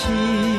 情。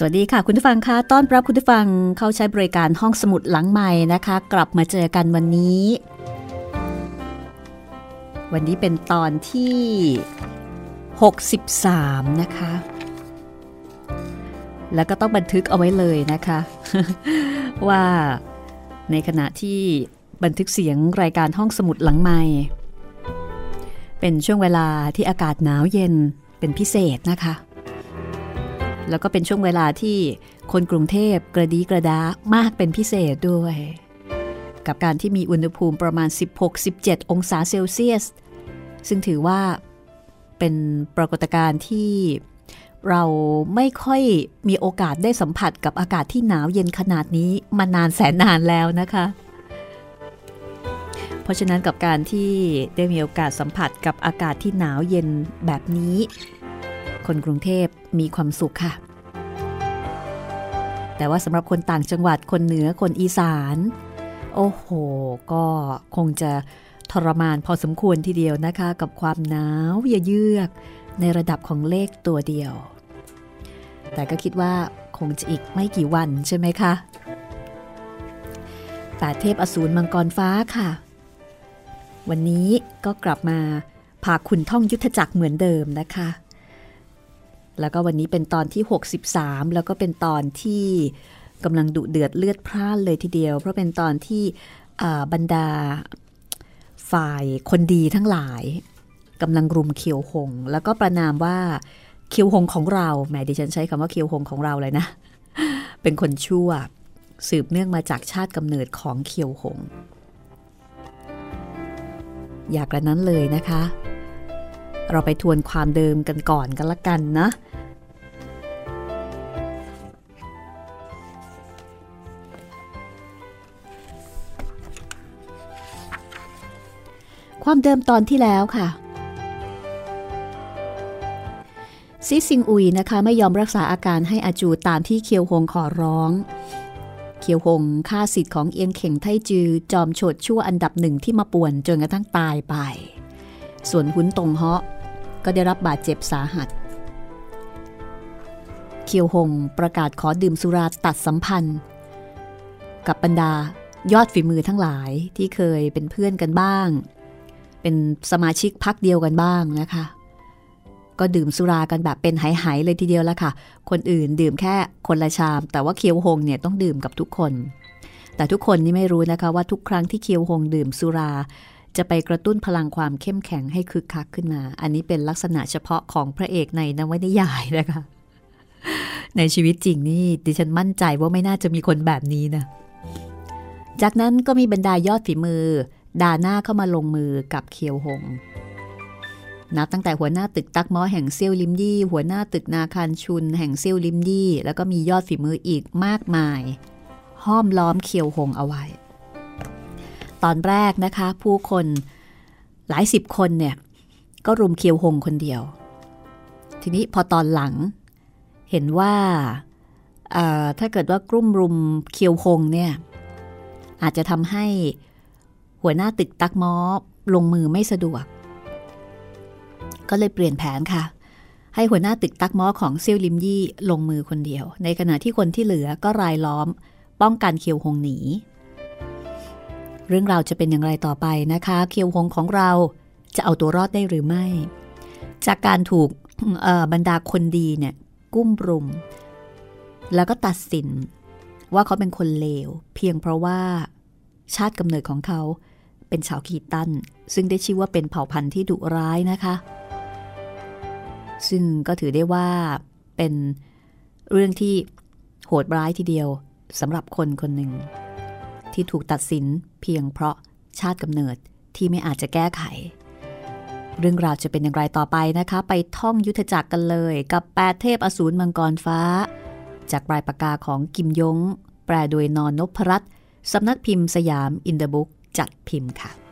สวัสดีค่ะ คุณผู้ฟังคะต้อนรับคุณผู้ฟังเข้าใช้บริการห้องสมุดหลังใหม่นะคะ กลับมาเจอกันวันนี้ วันนี้เป็นตอนที่ 63 นะคะ แล้วก็ต้องบันทึกเอาไว้เลยนะคะ ว่าในขณะที่บันทึกเสียงรายการห้องสมุดหลังใหม่ เป็นช่วงเวลาที่อากาศหนาวเย็นเป็นพิเศษนะคะ แล้วก็เป็นช่วงเวลาที่คนกรุงเทพกระดีกระดามากเป็นพิเศษด้วย กับการที่มีอุณหภูมิประมาณ 16-17 องศาเซลเซียส ซึ่งถือว่าเป็นปรากฏการณ์ที่เราไม่ค่อยมีโอกาสได้สัมผัสกับอากาศที่หนาวเย็นขนาดนี้มานานแสนนานแล้วนะคะ เพราะฉะนั้นกับการที่ได้มีโอกาสสัมผัสกับอากาศที่หนาวเย็นแบบนี้ คนกรุงเทพมีความสุขค่ะ แต่ว่าสำหรับคนต่างจังหวัดคนเหนือคนอีสาน โอ้โห ก็คงจะทรมานพอสมควรทีเดียวนะคะ กับความหนาวเยือกในระดับของเลขตัวเดียว แต่ก็คิดว่าคงจะอีกไม่กี่วันใช่ไหมคะแปดเทพอสูรมังกรฟ้าค่ะ วันนี้ก็กลับมาพาคุณท่องยุทธจักรเหมือนเดิมนะคะ แล้วก็วันนี้เป็นตอนที่ 63 แล้วก็เป็นตอนที่กำลังดุเดือดเลือดพร่านเลยทีเดียว เพราะเป็นตอนที่บรรดาฝ่ายคนดีทั้งหลายกำลังรุมเคียวหง แล้วก็ประนามว่าเคียวหงของเราแหมดิฉันใช้คำว่าเคียวหงของเราเลยนะ เป็นคนชั่วสืบเนื่องมาจากชาติกำเนิดของเคียวหง อยากกระนั้นเลยนะคะ เราไปทวนความเดิมกันก่อนกันละกันนะ ความเดิมตอนที่แล้วค่ะซิซิงอุยนะคะไม่ยอมรักษาอาการให้อาจูตามที่เคียวหงขอร้อง เคียวหงฆ่าสิทธิ์ของเอียงเข่งไทจือ จอมโฉดชั่วอันดับหนึ่งที่มาป่วนจนกระทั่งตายไป ส่วนหุนตงเฮาะก็ได้รับบาดเจ็บสาหัส เคียวหงประกาศขอดื่มสุราตัดสัมพันธ์ กับบรรดายอดฝีมือทั้งหลายที่เคยเป็นเพื่อนกันบ้าง เป็นสมาชิกพักเดียวกันบ้างนะคะ ก็ดื่มสุรากันแบบเป็นหายๆเลยทีเดียวละค่ะ คนอื่นดื่มแค่คนละชาม แต่ว่าเคียวหงเนี่ยต้องดื่มกับทุกคน แต่ทุกคนนี่ไม่รู้นะคะว่าทุกครั้งที่เคียวหงดื่มสุรา จะไปกระตุ้นพลังความเข้มแข็งให้คึกคักขึ้นมา อันนี้เป็นลักษณะเฉพาะของพระเอกในนวนิยายนะคะ ในชีวิตจริงนี่ดิฉันมั่นใจว่าไม่น่าจะมีคนแบบนี้นะจากนั้นก็มีบรรดายอดฝีมือ ด่าหน้าเข้ามาลงมือกับเคียวหงนับตั้งแต่หัวหน้าตึกตักมอแห่งเซียวลิมดี้หัวหน้าตึกนาคารชุน แห่งเซียวลิมดี้แล้วก็มียอดฝีมืออีกมากมาย ห้อมล้อมเคียวหงเอาไว้ ตอนแรกนะคะ ผู้คนหลายสิบคนเนี่ยก็รุมเคียวหงคนเดียว ทีนี้พอตอนหลังเห็นว่าถ้าเกิดว่ากลุ่มรุมเคียวหงเนี่ยอาจจะทำให้ หัวหน้าตึกตักม้อลงมือไม่สะดวก ก็เลยเปลี่ยนแผนค่ะ ให้หัวหน้าตึกตักม้อของเซี่ยวลิมยี่ลงมือคนเดียว ในขณะที่คนที่เหลือก็รายล้อม ป้องกันเคียวหงหนี เรื่องราวจะเป็นอย่างไรต่อไปนะคะ เคียวหงของเราจะเอาตัวรอดได้หรือไม่ จากการถูกบรรดาคนดีเนี่ยกุ้มรุม แล้วก็ตัดสินว่าเขาเป็นคนเลว เพียงเพราะว่าชาติกำเนิดของเขา เป็นชาวขีตัน ซึ่งได้ชื่อว่าเป็นเผ่าพันธุ์ที่ดุร้ายนะคะ ซึ่งก็ถือได้ว่าเป็นเรื่องที่โหดร้ายทีเดียวสำหรับคนคนหนึ่ง ที่ถูกตัดสินเพียงเพราะชาติกำเนิดที่ไม่อาจจะแก้ไข เรื่องราวจะเป็นอย่างไรต่อไปนะคะ ไปท่องยุทธจักรกันเลย กับแปดเทพอสูรมังกรฟ้า จากปลายปากกาของกิมยง แปลโดยนอนนพรัตน์สำนักพิมพ์สยามอินเดบุ๊ก จัดพิมพ์ค่ะ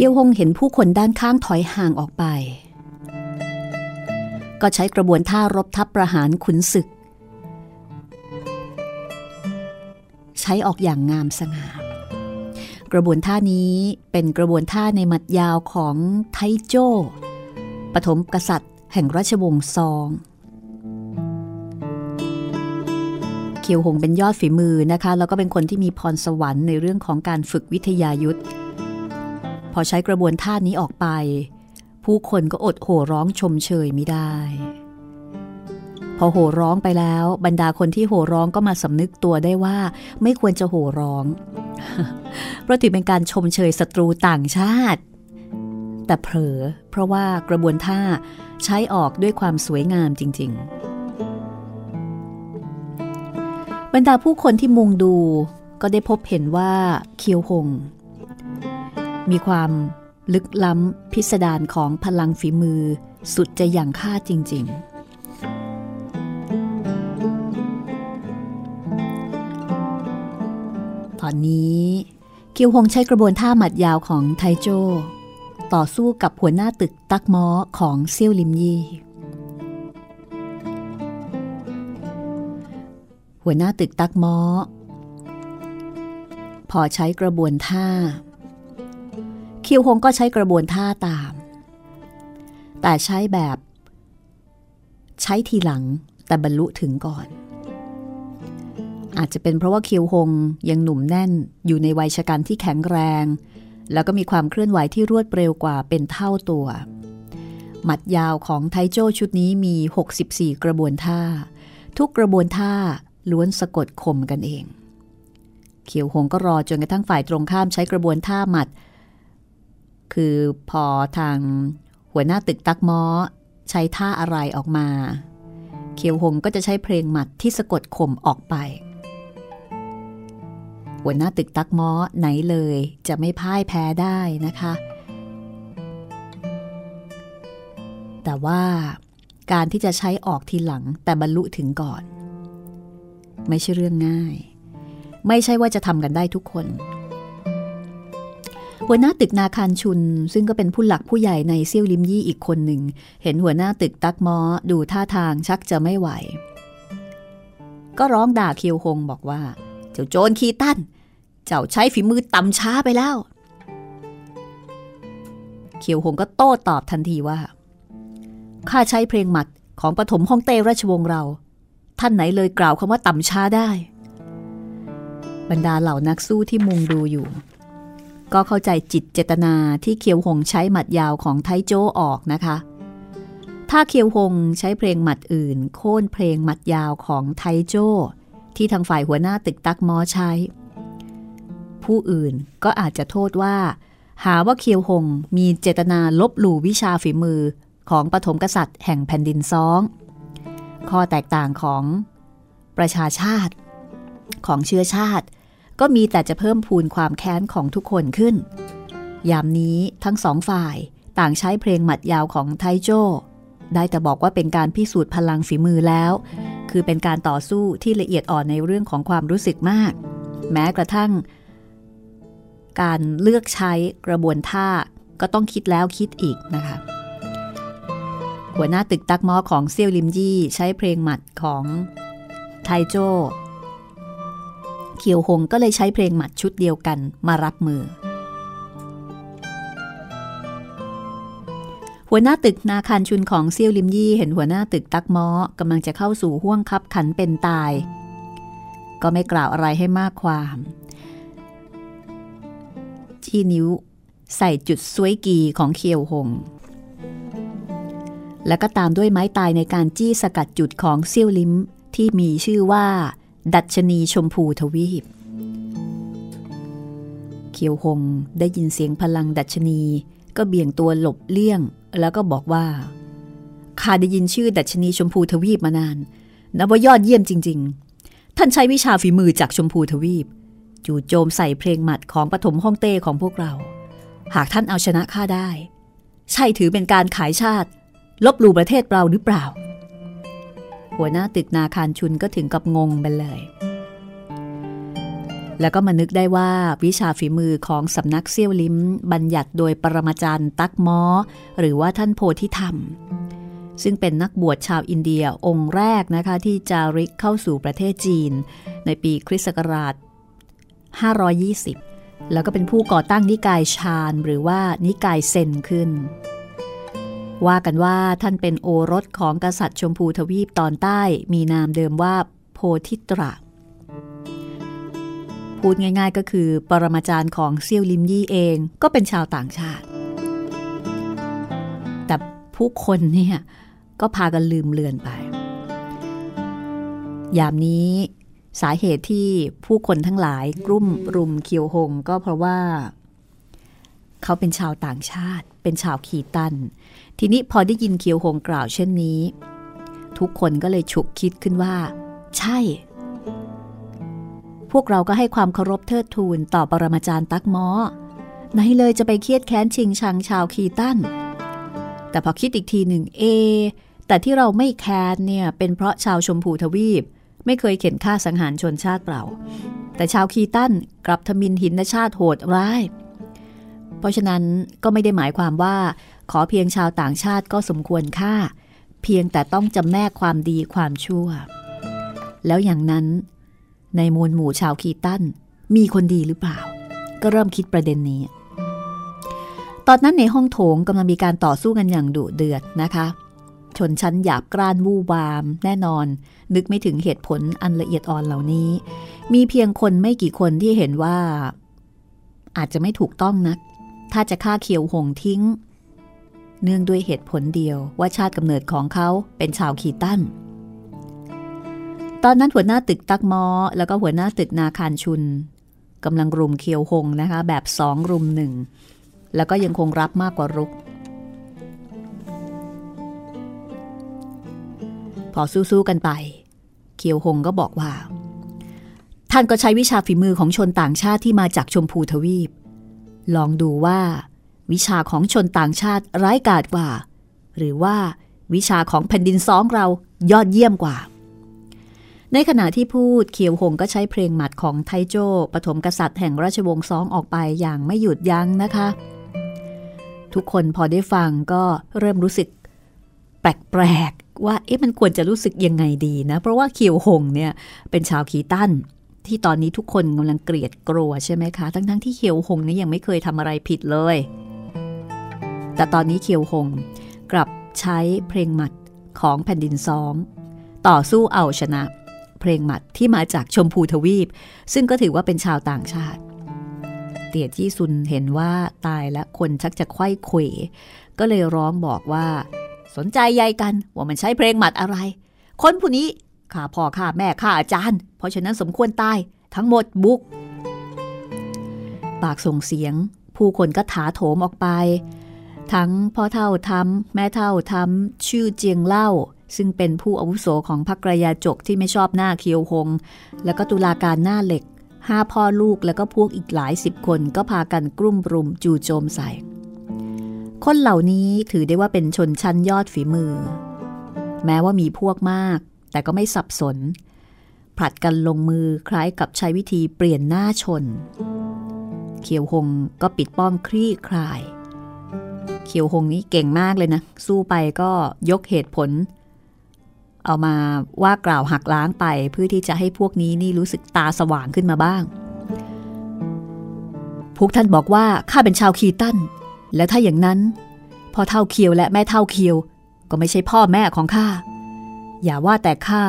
เคียวหงเห็นผู้คนด้านข้างถอยห่างออกไป ก็ใช้กระบวนท่ารบทัพประหารขุนศึก ใช้ออกอย่างงามสง่ากระบวนท่านี้เป็นกระบวนท่าในมัดยาวของไทโจ้ปฐมกษัตริย์ แห่งราชวงศ์ซอง เคียวหงเป็นยอดฝีมือนะคะ แล้วก็เป็นคนที่มีพรสวรรค์ในเรื่องของการฝึกวิทยายุทธ พอใช้กระบวนท่านี้ออกไป ผู้คนก็อดโห่ร้องชมเชยไม่ได้ พอโห่ร้องไปแล้ว บรรดาคนที่โห่ร้องก็มาสำนึกตัวได้ว่า ไม่ควรจะโห่ร้อง เพราะถือเป็นการชมเชยศัตรูต่างชาติ แต่เผลอเพราะว่ากระบวนท่าใช้ออกด้วยความสวยงามจริง ๆบรรดาผู้คนที่มุงดูก็ได้พบเห็นว่าเคียวหง มีความลึกล้ำพิสดารของพลังฝีมือสุดจะอย่างค่าจริง ๆ ตอนนี้เกียวหงใช้กระบวนท่าหมัดยาวของไทโจ ต่อสู้กับหัวหน้าตึกตักม้อของเซี่ยวลิมยี่ หัวหน้าตึกตักม้อ พอใช้กระบวนท่า คิวฮงก็ใช้กระบวนท่าตาม แต่ใช้แบบ ใช้ทีหลังแต่บรรลุถึงก่อน อาจจะเป็นเพราะว่าคิวฮงยังหนุ่มแน่นอยู่ในวัยชะกันที่แข็งแรง แล้วก็มีความเคลื่อนไหวที่รวดเร็วกว่าเป็นเท่าตัว หมัดยาวของไทโจชุดนี้มี 64 กระบวนท่า ทุกกระบวนท่าล้วนสะกดข่มกันเองเขียวหงก็รอจนกระทั่งฝ่ายตรงข้ามใช้กระบวนท่าหมัด คือพอทางหัวหน้าตึกตักม้อใช้ท่าอะไรออกมา เขียวหงก็จะใช้เพลงหมัดที่สะกดข่มออกไป หัวหน้าตึกตักม้อไหนเลยจะไม่พ่ายแพ้ได้นะคะ แต่ว่าการที่จะใช้ออกทีหลังแต่บรรลุถึงก่อน ไม่ใช่เรื่องง่าย ไม่ใช่ว่าจะทำกันได้ทุกคน หัวหน้าตึกนาคารชุน ซึ่งก็เป็นผู้หลักผู้ใหญ่ในเซี่ยวลิมยี่อีกคนหนึ่ง เห็นหัวหน้าตึกตักมอดูท่าทางชักจะไม่ไหว ก็ร้องด่าเคียวหงบอกว่า เจ้าโจรคีตั้น เจ้าใช้ฝีมือต่ำช้าไปแล้ว เคียวหงก็โต้ตอบทันทีว่าข้าใช้เพลงหมัดของปฐมฮ่องเต้ราชวงศ์เรา ท่านไหนเลยกล่าวคำว่าต่ำช้าได้ บรรดาเหล่านักสู้ที่มุงดูอยู่ ก็เข้าใจจิตเจตนาที่เคียวหงใช้หมัดยาวของไทโจออกนะคะ ถ้าเคียวหงใช้เพลงหมัดอื่น โค่นเพลงหมัดยาวของไทโจที่ทางฝ่ายหัวหน้าตึกตักมอใช้ ผู้อื่นก็อาจจะโทษว่า หาว่าเคียวหงมีเจตนาลบหลู่วิชาฝีมือของปฐมกษัตริย์แห่งแผ่นดินซอง ข้อแตกต่างของประชาชาติ ของเชื้อชาติ ก็มีแต่จะเพิ่มพูนความแค้นของทุกคนขึ้น ยามนี้ทั้งสองฝ่ายต่างใช้เพลงหมัดยาวของไทโจ ได้แต่บอกว่าเป็นการพิสูจน์พลังฝีมือแล้ว คือเป็นการต่อสู้ที่ละเอียดอ่อนในเรื่องของความรู้สึกมาก แม้กระทั่ง การเลือกใช้กระบวนท่าก็ต้องคิดแล้วคิดอีกนะคะ หัวหน้าตึกตักมอของเซียวลิมยี่ใช้เพลงหมัดของไทโจ เคียวหงก็เลยใช้เพลงหมัดชุดเดียวกันมารับมือ หัวหน้าตึกนาคารชุนของเซียวลิมยี่เห็นหัวหน้าตึกตักมอกำลังจะเข้าสู่ห่วงคับขันเป็นตาย ก็ไม่กล่าวอะไรให้มากความชี้นิ้วใส่จุดสวยกีของเคียวหง แล้วก็ตามด้วยไม้ตายในการจี้สกัดจุดของเซี่ยวลิมที่มีชื่อว่า ดัชนีชมพูทวีปเคียวหงได้ยินเสียงพลังดัชนีก็เบี่ยงตัวหลบเลี่ยง แล้วก็บอกว่าข้าได้ยินชื่อดัชนีชมพูทวีปมานานนับว่ายอดเยี่ยมจริง ๆ ท่านใช้วิชาฝีมือจากชมพูทวีป จู่โจมใส่เพลงหมัดของปฐมฮ่องเต้ของพวกเรา หากท่านเอาชนะข้าได้ ใช่ถือเป็นการขายชาติ ลบหลู่ประเทศเราหรือเปล่า หัวหน้าตึกนาคารชุนก็ถึงกับงงไปเลย แล้วก็มานึกได้ว่าวิชาฝีมือของสำนักเซี่ยวลิมบัญญัติโดยปรมาจารย์ตักม้อ หรือว่าท่านโพธิธรรม ซึ่งเป็นนักบวชชาวอินเดียองค์แรกนะคะที่จาริกเข้าสู่ประเทศจีน ในปีคริสต์ศักราช 520 แล้วก็เป็นผู้ก่อตั้งนิกายชาญหรือว่านิกายเซนขึ้น ว่ากันว่าท่านเป็นโอรสของกษัตริย์ชมพูทวีปตอนใต้มีนามเดิมว่าโพธิตระ พูดง่ายๆก็คือปรมาจารย์ของเซียวลิมยี่เองก็เป็นชาวต่างชาติ แต่ผู้คนเนี่ยก็พากันลืมเลือนไป ยามนี้สาเหตุที่ผู้คนทั้งหลายกลุ่มรุมเคียวหงก็เพราะว่า เขาเป็นชาวต่างชาติ เป็นชาวขีตัน ทีนี้พอได้ยินเคียวหงกล่าวเช่นนี้ ทุกคนก็เลยฉุกคิดขึ้นว่า ใช่ พวกเราก็ให้ความเคารพเทิดทูนต่อปรมาจารย์ตักม้อไหนเลยจะไปเครียดแค้นชิงชังชาวขีตันแต่พอคิดอีกทีหนึ่งเอ แต่ที่เราไม่แค้นเนี่ยเป็นเพราะชาวชมพูทวีป ไม่เคยเข็นฆ่าสังหารชนชาติเปล่า แต่ชาวคีตันกลับทมินหินชาติโหดร้าย เพราะฉะนั้นก็ไม่ได้หมายความว่า ขอเพียงชาวต่างชาติก็สมควรค่า เพียงแต่ต้องจำแนกความดีความชั่ว แล้วอย่างนั้น ในมวลหมู่ชาวคีตันมีคนดีหรือเปล่า ก็เริ่มคิดประเด็นนี้ ตอนนั้นในห้องโถงกำลังมีการต่อสู้กันอย่างดุเดือดนะคะ ชนชั้นหยาบกร้านวูวาม แน่นอน นึกไม่ถึงเหตุผลอันละเอียดอ่อนเหล่านี้ มีเพียงคนไม่กี่คนที่เห็นว่า อาจจะไม่ถูกต้องนัก ถ้าจะฆ่าเคียวหงทิ้ง เนื่องด้วยเหตุผลเดียวว่าชาติกำเนิดของเขาเป็นชาวคีตันตอนนั้นหัวหน้าตึกตักมอ แล้วก็หัวหน้าตึกนาคารชุนกำลังรุมเคียวหงนะคะแบบสองรุมหนึ่งแล้วก็ยังคงรับมากกว่ารุก พอสู้ๆกันไป เคียวหงก็บอกว่า ท่านก็ใช้วิชาฝีมือของชนต่างชาติที่มาจากชมพูทวีป ลองดูว่า วิชาของชนต่างชาติร้ายกาจกว่า หรือว่าวิชาของแผ่นดินซ้องเรายอดเยี่ยมกว่า ในขณะที่พูดเขียวหงก็ใช้เพลงหมัดของไทโจปฐมกษัตริย์แห่งราชวงศ์ซองออกไปอย่างไม่หยุดยั้งนะคะ ทุกคนพอได้ฟังก็เริ่มรู้สึกแปลกๆว่าเอ๊ะมันควรจะรู้สึกยังไงดีนะ เพราะว่าเขียวหงเนี่ยเป็นชาวขีตันที่ตอนนี้ทุกคนกำลังเกลียดกลัวใช่ไหมคะ ทั้งๆทที่เขียวหงนี่ยังไม่เคยทำอะไรผิดเลย แต่ตอนนี้เขียวหงกลับใช้เพลงหมัดของแผ่นดินซอง ต่อสู้เอาชนะ เพลงหมัดที่มาจากชมพูทวีป ซึ่งก็ถือว่าเป็นชาวต่างชาติ เตียจี้ซุนเห็นว่าตายและคนชักจะไข้เขวก็เลยร้องบอกว่า สนใจใยกันว่ามันใช้เพลงหมัดอะไร คนผู้นี้ข้าพ่อข้าแม่ข้าอาจารย์ เพราะฉะนั้นสมควรตายทั้งหมดบุก ปากส่งเสียง ผู้คนก็ถาโถมออกไป ทั้งพ่อเท่าทำแม่เท่าทำชื่อเจียงเล่า ซึ่งเป็นผู้อาวุโสของพรรคกระยาจกที่ไม่ชอบหน้าเคียวหง แล้วก็ตุลาการหน้าเหล็กห้าพ่อลูกแล้วก็พวกอีกหลายสิบคนก็พากันกลุ่มรุมจู่โจมใส่ คนเหล่านี้ถือได้ว่าเป็นชนชั้นยอดฝีมือ แม้ว่ามีพวกมาก แต่ก็ไม่สับสน ผลัดกันลงมือคล้ายกับใช้วิธีเปลี่ยนหน้าชน เขียวหงก็ปิดป้อมคลี่คลาย เขียวหงนี้เก่งมากเลยนะ สู้ไปก็ยกเหตุผล เอามาว่ากล่าวหักล้างไปเพื่อที่จะให้พวกนี้นี่รู้สึกตาสว่างขึ้นมาบ้าง พวกท่านบอกว่าข้าเป็นชาวคีตันและถ้าอย่างนั้นพ่อเท่าเคียวและแม่เท่าเคียว ก็ไม่ใช่พ่อแม่ของข้าอย่าว่าแต่ข้า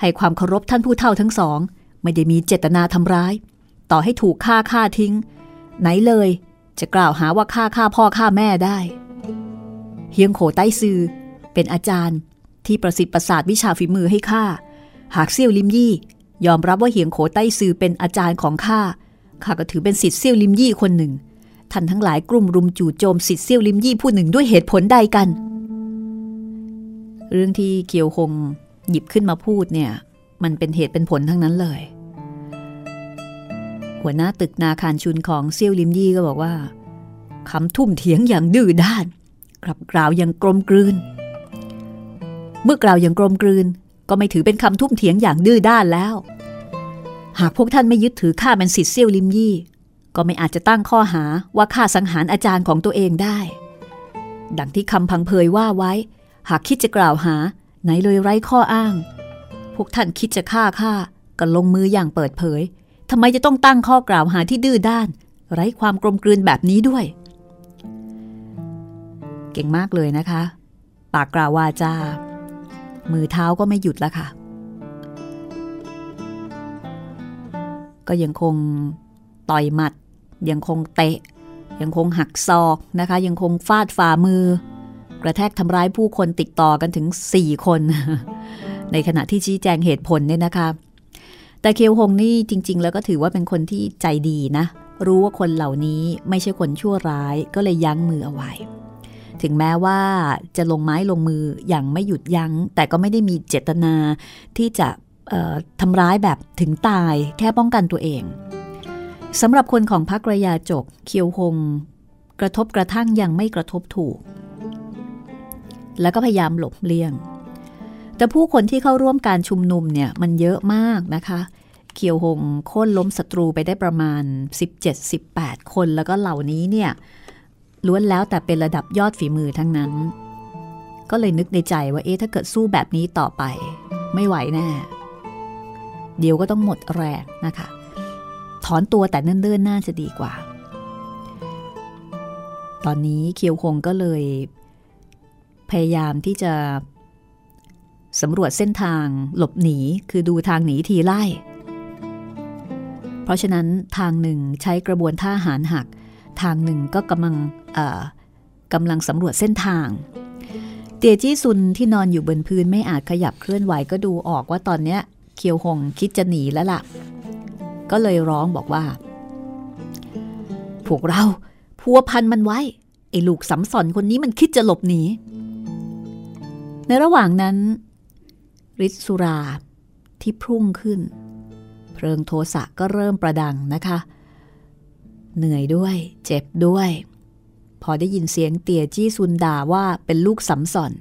ให้ความเคารพท่านผู้เท่าทั้งสอง ไม่ได้มีเจตนาทำร้าย ต่อให้ถูกฆ่าฆ่าทิ้ง ไหนเลย จะกล่าวหาว่าฆ่าฆ่าพ่อฆ่าแม่ได้ เฮียงโขใต้ซือ เป็นอาจารย์ที่ประสิทธิ์ประสาทวิชาฝีมือให้ข้า หากเซี่ยวลิมยี่ ยอมรับว่าเหียงโขใต้ซือเป็นอาจารย์ของข้า ข้าก็ถือเป็นสิทธิ์เซี่ยวลิมยี่คนหนึ่ง ท่านทั้งหลายกลุ่มรุมจู่โจมสิทธิ์เซี่ยวลิมยี่ผู้หนึ่งด้วยเหตุผลใดกัน เรื่องที่เกียวคงหยิบขึ้นมาพูดเนี่ย มันเป็นเหตุเป็นผลทั้งนั้นเลย หัวหน้าตึกนาคารชุนของเซี่ยวลิมยี่ก็บอกว่าคำทุ่มเถียงอย่างดื้อด้านกลับกล่าวอย่างกลมกลืน เมื่อกล่าวอย่างกลมกลืน ก็ไม่ถือเป็นคำทุ่มเถียงอย่างดื้อด้านแล้ว หากพวกท่านไม่ยึดถือข้าเป็นสิทธิ์เซี่ยวลิมยี่ ก็ไม่อาจจะตั้งข้อหาว่าข้าสังหารอาจารย์ของตัวเองได้ ดังที่คำพังเพยว่าไว้ หากคิดจะกล่าวหา ไหนเลยไร้ข้ออ้าง พวกท่านคิดจะฆ่าข้าก็ลงมืออย่างเปิดเผย ทำไมจะต้องตั้งข้อกล่าวหาที่ดื้อด้าน ไร้ความกลมกลืนแบบนี้ด้วย เก่งมากเลยนะคะ ปากกล่าววาจา มือเท้าก็ไม่หยุดแล้วค่ะ ก็ยังคงต่อยหมัด ยังคงเตะ ยังคงหักศอกนะคะ ยังคงฟาดฝ่ามือกระแทกทำร้ายผู้คนติดต่อกันถึง 4 คน ในขณะที่ชี้แจงเหตุผลเนี่ยนะคะ แต่เคียวหงนี่จริง ๆ แล้วก็ถือว่าเป็นคนที่ใจดีนะ รู้ว่าคนเหล่านี้ไม่ใช่คนชั่วร้ายก็เลยยั้งมือเอาไว้ ถึงแม้ว่าจะลงไม้ลงมืออย่างไม่หยุดยัง้ง แต่ก็ไม่ได้มีเจตนาที่จะทำร้ายแบบถึงตายแค่ป้องกันตัวเองสำหรับคนของพรรคระยาจกเคียวหงกระทบกระทั่งยังไม่กระทบถูก แล้วก็พยายามหลบเลี่ยง แต่ผู้คนที่เข้าร่วมการชุมนุมเนี่ยมันเยอะมากนะคะเคียวหงโค่นล้มศัตรูไปได้ประมาณ 17-18 คนแล้วก็เหล่านี้เนี่ยล้วนแล้วแต่เป็นระดับยอดฝีมือทั้งนั้น ก็เลยนึกในใจว่าเอ๊ะถ้าเกิดสู้แบบนี้ต่อไป ไม่ไหวแน่เดี๋ยวก็ต้องหมดแรงนะคะ ถอนตัวแต่เนิ่นๆน่าจะดีกว่า ตอนนี้เคียวคงก็เลย พยายามที่จะ สำรวจเส้นทาง หลบหนีคือดูทางหนีทีไล่ เพราะฉะนั้นทางหนึ่งใช้กระบวนท่าหารหัก ทางหนึ่งก็กำลังกำลังสำรวจเส้นทาง เตียจี้ซุนที่นอนอยู่บนพื้นไม่อาจขยับเคลื่อนไหวก็ดูออกว่าตอนเนี้ยเคียวหงคิดจะหนีแล้วล่ะ ก็เลยร้องบอกว่า พวกเราพัวพันมันไว้ ไอ้ลูกสำสอนคนนี้มันคิดจะหลบหนี ในระหว่างนั้น ฤทธิสุราที่พุ่งขึ้น เพลิงโทสะก็เริ่มประดังนะคะ เหนื่อยด้วย เจ็บด้วย พอได้ยินเสียงเตี่ยจี้ซุนด่าว่าเป็นลูกสำสอน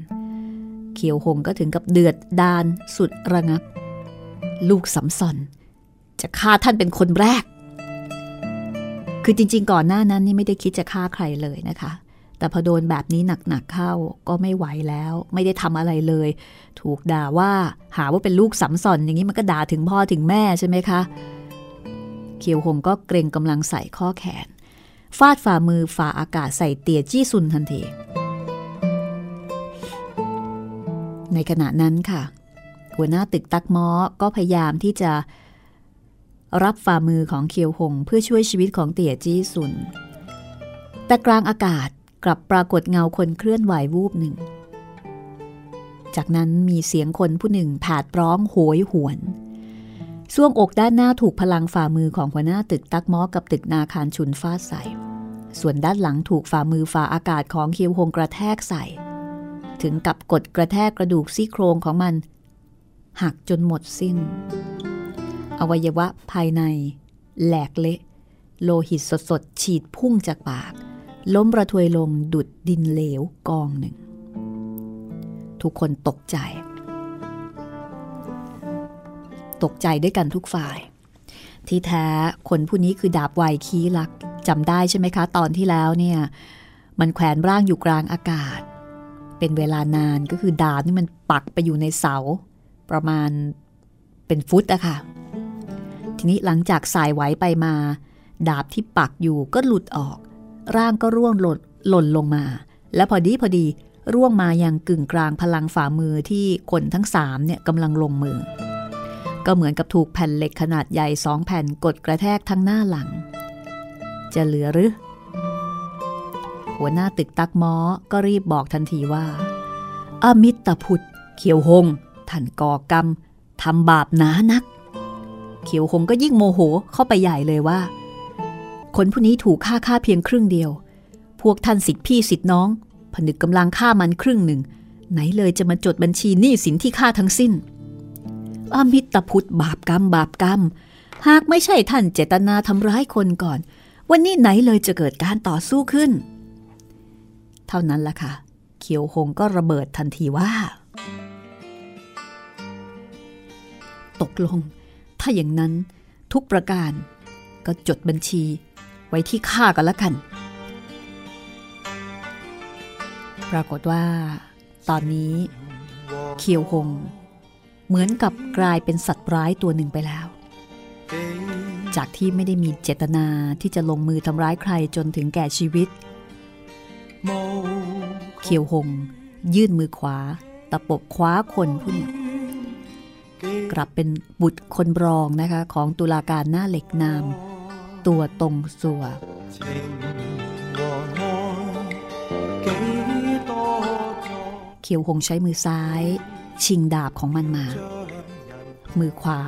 เขียวหงก็ถึงกับเดือดดานสุดระงับ ลูกสำสอนจะฆ่าท่านเป็นคนแรก คือจริงๆ ก่อนหน้านั้นนี่ไม่ได้คิดจะฆ่าใครเลยนะคะ แต่พอโดนแบบนี้หนักๆเข้าก็ไม่ไหวแล้ว ไม่ได้ทำอะไรเลย ถูกด่าว่าหาว่าเป็นลูกสัมสอนอย่างนี้มันก็ด่าถึงพ่อถึงแม่ใช่ไหมคะ เคียวหงก็เกรงกำลังใส่ข้อแขน ฟาดฝ่ามือฝ่าอากาศใส่เตียจี้ซุนทันที ในขณะนั้นค่ะ หัวหน้าตึกตักม้อก็พยายามที่จะ รับฝ่ามือของเคียวหงเพื่อช่วยชีวิตของเตียจี้ซุนแต่กลางอากาศ กลับปรากฏเงาคนเคลื่อนไหววูบหนึ่ง จากนั้นมีเสียงคนผู้หนึ่งผาดร้องโหยหวนช่วงอกด้านหน้าถูกพลังฝ่ามือของหัวหน้าตึกตักม้อกับตึกนาคารชุนฟาดใส่ ส่วนด้านหลังถูกฝ่ามือฝ่าอากาศของเคียวหงกระแทกใส่ ถึงกับกดกระแทกกระดูกซี่โครงของมัน หักจนหมดสิ้น อวัยวะภายใน แหลกเละ โลหิตสดๆ ฉีดพุ่งจากปาก ล้มประทวยลงดุดดินเหลวกองหนึ่ง ทุกคนตกใจ ตกใจด้วยกันทุกฝ่าย ที่แท้คนผู้นี้คือดาบไวคีลักจำได้ใช่ไหมคะ ตอนที่แล้วเนี่ย มันแขวนร่างอยู่กลางอากาศ เป็นเวลานานก็คือดาบนี่มันปักไปอยู่ในเสา ประมาณเป็นฟุตอะค่ะ ทีนี้หลังจากสายไหวไปมา ดาบที่ปักอยู่ก็หลุดออก ร่างก็ร่วงหล่นหล่นลงมา และพอดีพอดีร่วงมาอยังกึ่งกลางพลังฝ่ามือที่คนทั้งสามเนี่ยกำลังลงมือ ก็เหมือนกับถูกแผ่นเหล็กขนาดใหญ่สองแผ่นกดกระแทกทั้งหน้าหลัง จะเหลือหรือหัวหน้าตึกตักม้อก็รีบบอกทันทีว่า อมิตรพุทธเขียวหงท่านก่อกรรมทำบาปหนานัก เขียวหงก็ยิ่งโมโหเข้าไปใหญ่เลยว่า คนผู้นี้ถูกฆ่าฆ่าเพียงครึ่งเดียว พวกท่านสิทธิพี่สิทธิน้อง ผนึกกำลังฆ่ามันครึ่งหนึ่ง ไหนเลยจะมาจดบัญชีหนี้สินที่ฆ่าทั้งสิ้น อมิตรพุทธบาปกรรม บาปกรรม หากไม่ใช่ท่านเจตนาทำร้ายคนก่อน วันนี้ไหนเลยจะเกิดการต่อสู้ขึ้น เท่านั้นละค่ะ เขียวหงก็ระเบิดทันทีว่า ตกลง ถ้าอย่างนั้นทุกประการก็จดบัญชี ไว้ที่ข้ากันละกัน ปรากฏว่า ตอนนี้ เคียวหง เหมือนกับกลายเป็นสัตว์ร้ายตัวหนึ่งไปแล้ว จากที่ไม่ได้มีเจตนาที่จะลงมือทำร้ายใครจนถึงแก่ชีวิต เคียวหง ยื่นมือขวา ตะปบคว้าคนผู้นกลับเป็นบุตรคนรองนะคะของตุลาการหน้าเหล็กนาม ตัวตรงสัวเขียวหงใช้มือซ้าย ชิงดาบของมันมา มือขวา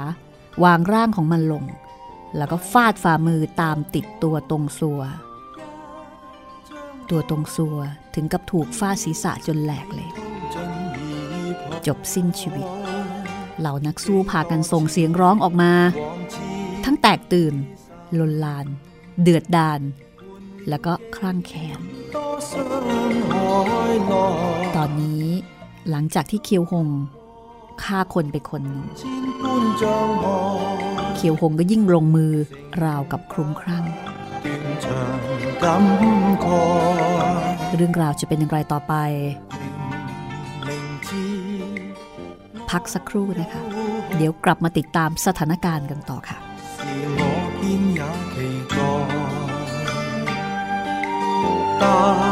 วางร่างของมันลง แล้วก็ฟาดฝ่ามือตามติดตัวตรงสัว ตัวตรงสัวถึงกับถูกฟาดศีรษะจนแหลกเลย จบสิ้นชีวิต เหล่านักสู้พากันส่งเสียงร้องออกมา ทั้งแตกตื่น ลนลาน เดือดดาน แล้วก็คลั่งแค้นตอนนี้หลังจากที่เคียวหงฆ่าคนไปคนหนึ่งเคียวหงก็ยิ่งลงมือราวกับคลุ้มครั่งเรื่องราวจะเป็นอย่างไรต่อไป พักสักครู่นะคะ เดี๋ยวกลับมาติดตามสถานการณ์กันต่อค่ะ 天也期待。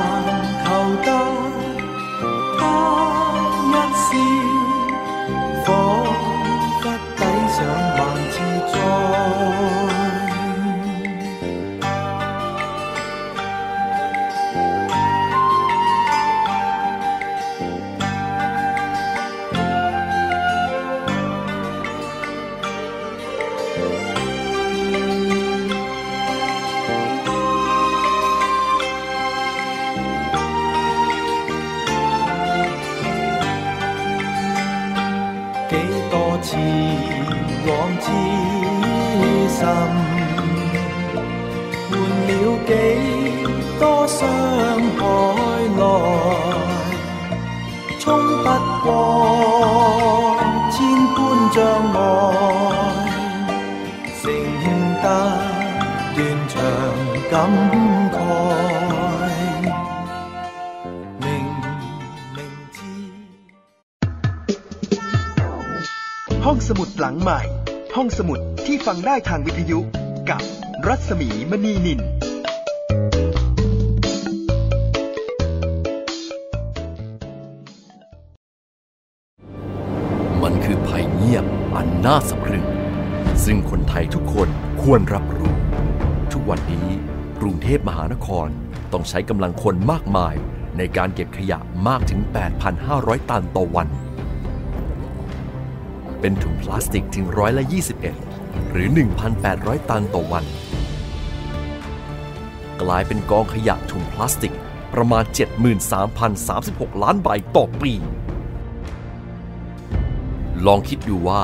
ห้องสมุดหลังใหม่ ห้องสมุดที่ฟังได้ทางวิทยุกับรัศมีมณีนินน น่าสะพรึงซึ่งคนไทยทุกคนควรรับรู้ ทุกวันนี้กรุงเทพมหานครต้องใช้กำลังคนมากมายในการเก็บขยะมากถึง 8,500 ตันต่อวัน เป็นถุงพลาสติกถึงร้อยละ21 หรือ 1,800 ตันต่อวัน กลายเป็นกองขยะถุงพลาสติกประมาณ 73,036 ล้านใบต่อปี ลองคิดดูว่า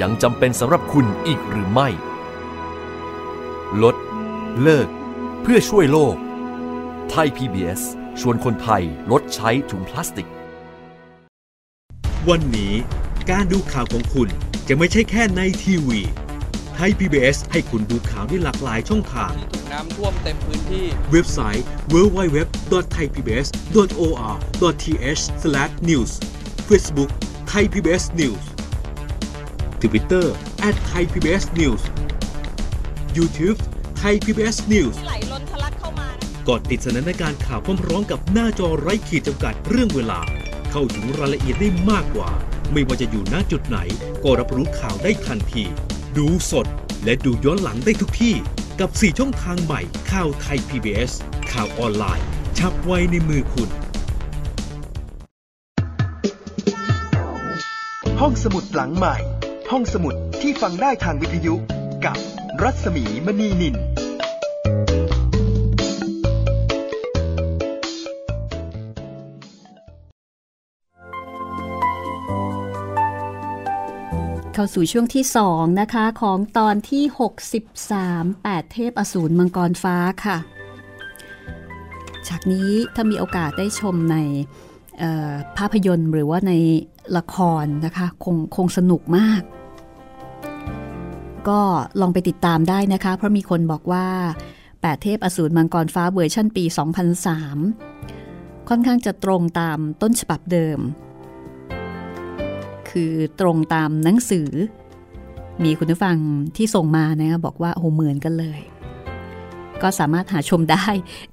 ยังจำเป็นสำหรับคุณอีกหรือไม่ ลด เลิก เพื่อช่วยโลก ไทย PBS ชวนคนไทยลดใช้ถุงพลาสติก วันนี้การดูข่าวของคุณจะไม่ใช่แค่ในทีวี ไทย PBS ให้คุณดูข่าวได้หลากหลายช่องทางถูกน้ำท่วมเต็มพื้นที่ เว็บไซต์ www.thaipbs.or.th/news Facebook Thai PBS News Twitter @thaipbsnews YouTube Thai PBS News ไหลล้นทะลักเข้ามากดติดสนันในการข่าวพร้อมๆกับหน้าจอไร้ขีดจำกัดเรื่องเวลา เข้าถึงรายละเอียดได้มากกว่า ไม่ว่าจะอยู่ณจุดไหน ก็รับรู้ข่าวได้ทันที ดูสดและดูย้อนหลังได้ทุกที่ กับ 4 ช่องทางใหม่ข่าวไทย PBS ข่าวออนไลน์ ชับไว้ในมือคุณ ห้องสมุดหลังใหม่ ห้องสมุดที่ฟังได้ทางวิทยุกับรัศมีมณีนิน เข้าสู่ช่วงที่2นะคะ ของตอนที่ 63 8 เทพอสูรมังกรฟ้าค่ะ ฉากนี้ถ้ามีโอกาสได้ชมในภาพยนตร์หรือว่าใน ละครนะคะคงคงสนุกมาก ก็ลองไปติดตามได้นะคะ เพราะมีคนบอกว่า 8 เทพอสูรมังกรฟ้าเวอร์ชันปี 2003 ค่อนข้างจะตรงตามต้นฉบับเดิม คือตรงตามหนังสือ มีคุณผู้ฟังที่ส่งมานะคะบอกว่าโอ้เหมือนกันเลย ก็สามารถหาชมได้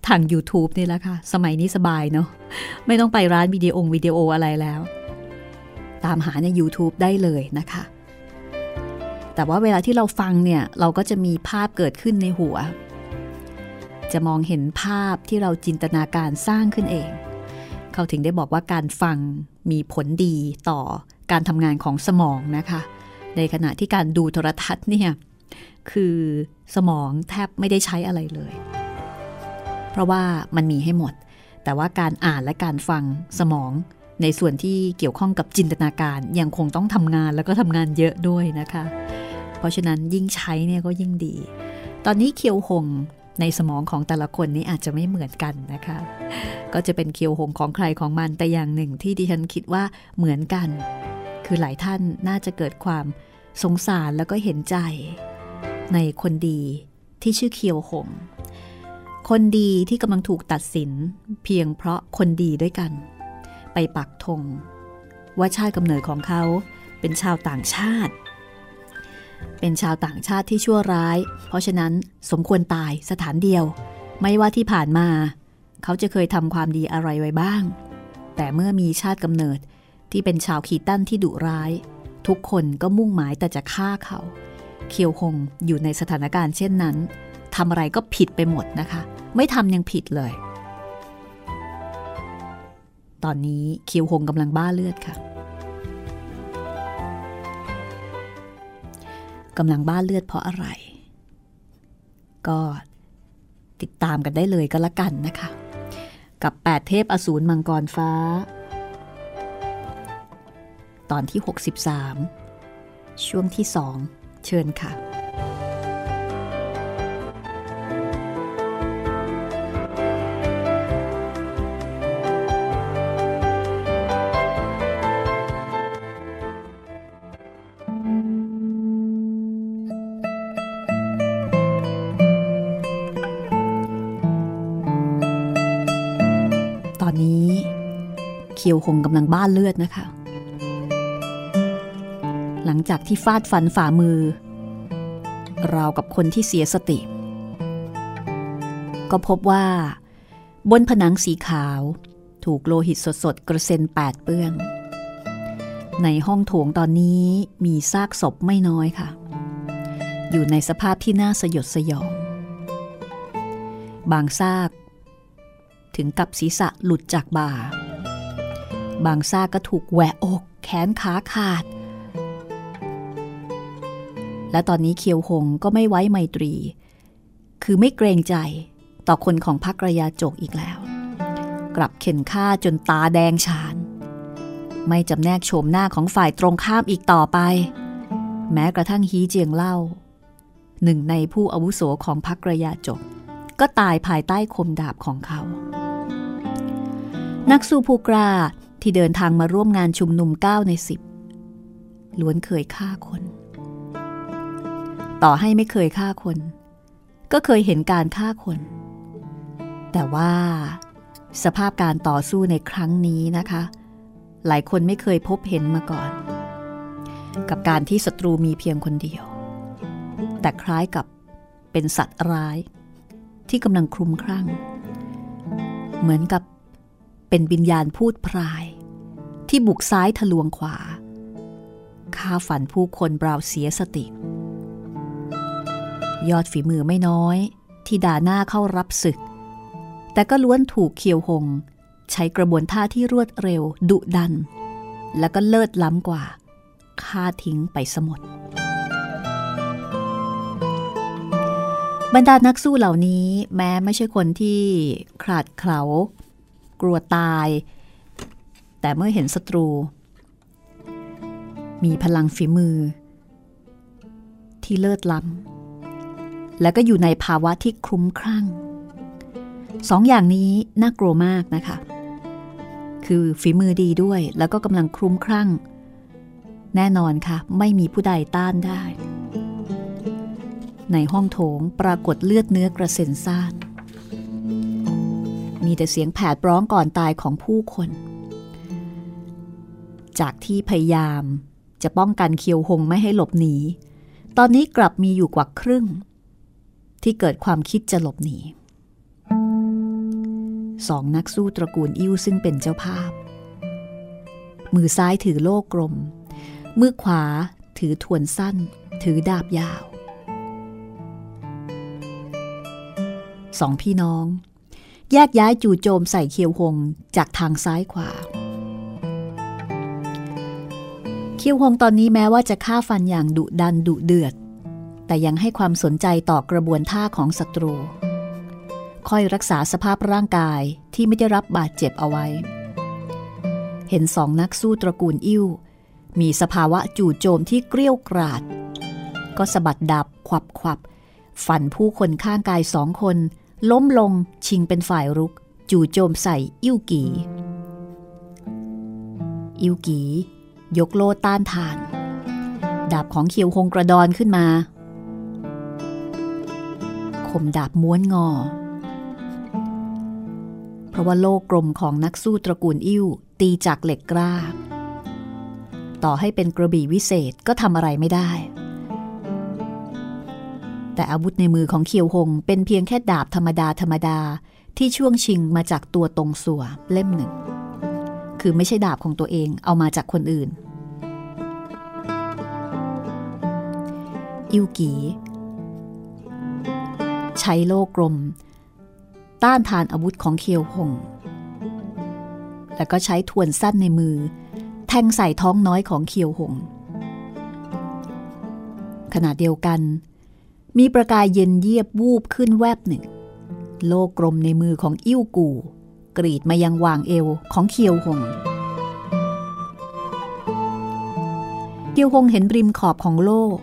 ทาง YouTube นี่แหละค่ะ สมัยนี้สบายเนาะไม่ต้องไปร้านวิดีโอวิดีโออะไรแล้ว ตามหาใน YouTube ได้เลยนะคะ แต่ว่าเวลาที่เราฟังเนี่ย เราก็จะมีภาพเกิดขึ้นในหัว จะมองเห็นภาพที่เราจินตนาการสร้างขึ้นเอง เขาถึงได้บอกว่าการฟังมีผลดีต่อการทำงานของสมองนะคะ ในขณะที่การดูโทรทัศน์เนี่ย คือสมองแทบไม่ได้ใช้อะไรเลย เพราะว่ามันมีให้หมด แต่ว่าการอ่านและการฟังสมอง ในส่วนที่เกี่ยวข้องกับจินตนาการยังคงต้องทำงานแล้วก็ทำงานเยอะด้วยนะคะ เพราะฉะนั้นยิ่งใช้เนี่ยก็ยิ่งดี ตอนนี้เคียวหงในสมองของแต่ละคนนี้อาจจะไม่เหมือนกันนะคะ ก็จะเป็นเคียวหงของใครของมันแต่อย่างหนึ่งที่ดิฉันคิดว่าเหมือนกัน คือหลายท่านน่าจะเกิดความสงสารแล้วก็เห็นใจ ในคนดีที่ชื่อเคียวหง คนดีที่กำลังถูกตัดสิน เพียงเพราะคนดีด้วยกัน ไปปักธงว่าชาติกำเนิดของเขาเป็นชาวต่างชาติ เป็นชาวต่างชาติที่ชั่วร้าย เพราะฉะนั้นสมควรตายสถานเดียว ไม่ว่าที่ผ่านมา เขาจะเคยทำความดีอะไรไว้บ้าง แต่เมื่อมีชาติกำเนิดที่เป็นชาวขีตั้นที่ดุร้าย ทุกคนก็มุ่งหมายแต่จะฆ่าเขา เคียวหงอยู่ในสถานการณ์เช่นนั้นทำอะไรก็ผิดไปหมดนะคะ ไม่ทำยังผิดเลย ตอนนี้เคียวหงกำลังบ้าเลือดค่ะกำลังบ้าเลือดเพราะอะไร ก็ติดตามกันได้เลยก็แล้วกันนะคะ กับ 8 เทพอสูรมังกรฟ้า ตอนที่ 63 ช่วงที่ 2 เชิญค่ะ เคียวหงกำลังบ้าเลือดนะคะ หลังจากที่ฟาดฟันฝ่ามือ ราวกับคนที่เสียสติ ก็พบว่า บนผนังสีขาว ถูกโลหิตสดๆ กระเซ็นแปดเปื้อน ในห้องโถงตอนนี้มีซากศพไม่น้อยค่ะ อยู่ในสภาพที่น่าสยดสยอง บางซากถึงกับศีรษะหลุดจากบ่า บางซากก็ถูกแหวะอก แขนขาขาด และตอนนี้เคียวหงก็ไม่ไว้ไมตรี คือไม่เกรงใจต่อคนของพักระยาโจกอีกแล้ว กลับเข็นฆ่าจนตาแดงฉาน ไม่จำแนกโฉมหน้าของฝ่ายตรงข้ามอีกต่อไป แม้กระทั่งฮีเจียงเล่า หนึ่งในผู้อาวุโสของพักระยาจก ก็ตายภายใต้คมดาบของเขานักสู้ผู้กล้า ที่เดินทางมาร่วมงานชุมนุม 9 ใน 10 ล้วนเคยฆ่าคน ต่อให้ไม่เคยฆ่าคน ก็เคยเห็นการฆ่าคน แต่ว่าสภาพการต่อสู้ในครั้งนี้นะคะ หลายคนไม่เคยพบเห็นมาก่อน กับการที่ศัตรูมีเพียงคนเดียว แต่คล้ายกับเป็นสัตว์ร้าย ที่กำลังคลุมคลั่ง เหมือนกับ เป็นวิญญาณพูดพราย ที่บุกซ้ายทะลวงขวาฆ่าฝันผู้คนเปล่าเสียสติ ยอดฝีมือไม่น้อย ที่ด่าหน้าเข้ารับศึก แต่ก็ล้วนถูกเคียวหง ใช้กระบวนท่าที่รวดเร็ว ดุดัน แล้วก็เลิศล้ำกว่าฆ่าทิ้งไปสมดบรรดานักสู้เหล่านี้แม้ไม่ใช่คนที่ขาดเขา กลัวตาย แต่เมื่อเห็นศัตรู มีพลังฝีมือ ที่เลิศล้ำและก็อยู่ในภาวะที่คลุ้มคลั่งสองอย่างนี้น่ากลัวมากนะคะ คือฝีมือดีด้วย แล้วก็กำลังคลุ้มคลั่ง แน่นอนค่ะ ไม่มีผู้ใดต้านได้ ในห้องโถงปรากฏเลือดเนื้อกระเซ็นซ่าน มีแต่เสียงแผดร้องก่อนตายของผู้คน จากที่พยายามจะป้องกันเคียวหงไม่ให้หลบหนี ตอนนี้กลับมีอยู่กว่าครึ่ง ที่เกิดความคิดจะหลบหนีสองนักสู้ตระกูลอิ้วซึ่งเป็นเจ้าภาพ มือซ้ายถือโล่กลม มือขวาถือทวนสั้น ถือดาบยาว สองพี่น้อง แยกย้ายจู่โจมใส่เคียวหงจากทางซ้ายขวา เคียวหงตอนนี้แม้ว่าจะฆ่าฟันอย่างดุดันดุเดือด แต่ยังให้ความสนใจต่อกระบวนท่าของศัตรู ค่อยรักษาสภาพร่างกายที่ไม่ได้รับบาดเจ็บเอาไว้ เห็นสองนักสู้ตระกูลอิ่วมีสภาวะจู่โจมที่เกลี้ยวกราด ก็สะบัดดับขวับขวับฟันผู้คนข้างกายสองคน ล้มลงชิงเป็นฝ่ายรุก จู่โจมใส่อิ่วกีอิ่วกียกโลต้านทาน ดาบของเคียวคงกระดอนขึ้นมาคมดาบม้วนงอ เพราะว่าโลกกลมของนักสู้ตระกูลอิ่วตีจากเหล็กกล้า ต่อให้เป็นกระบี่วิเศษก็ทำอะไรไม่ได้ แต่อาวุธในมือของเคียวหงเป็นเพียงแค่ดาบธรรมดาธรรมดาที่ช่วงชิงมาจากตัวตรงสัวเล่มหนึ่ง คือไม่ใช่ดาบของตัวเองเอามาจากคนอื่น อิวกีใช้โลกลม ต้านทานอาวุธของเคียวหง แล้วก็ใช้ทวนสั้นในมือ แทงใส่ท้องน้อยของเคียวหงขณะเดียวกัน มีประกายเย็นเยียบวูบขึ้นแวบหนึ่ง โลกกลมในมือของอิ่วกู กรีดมายังวางเอวของเคียวหง เคียวหงเห็นริมขอบของโลก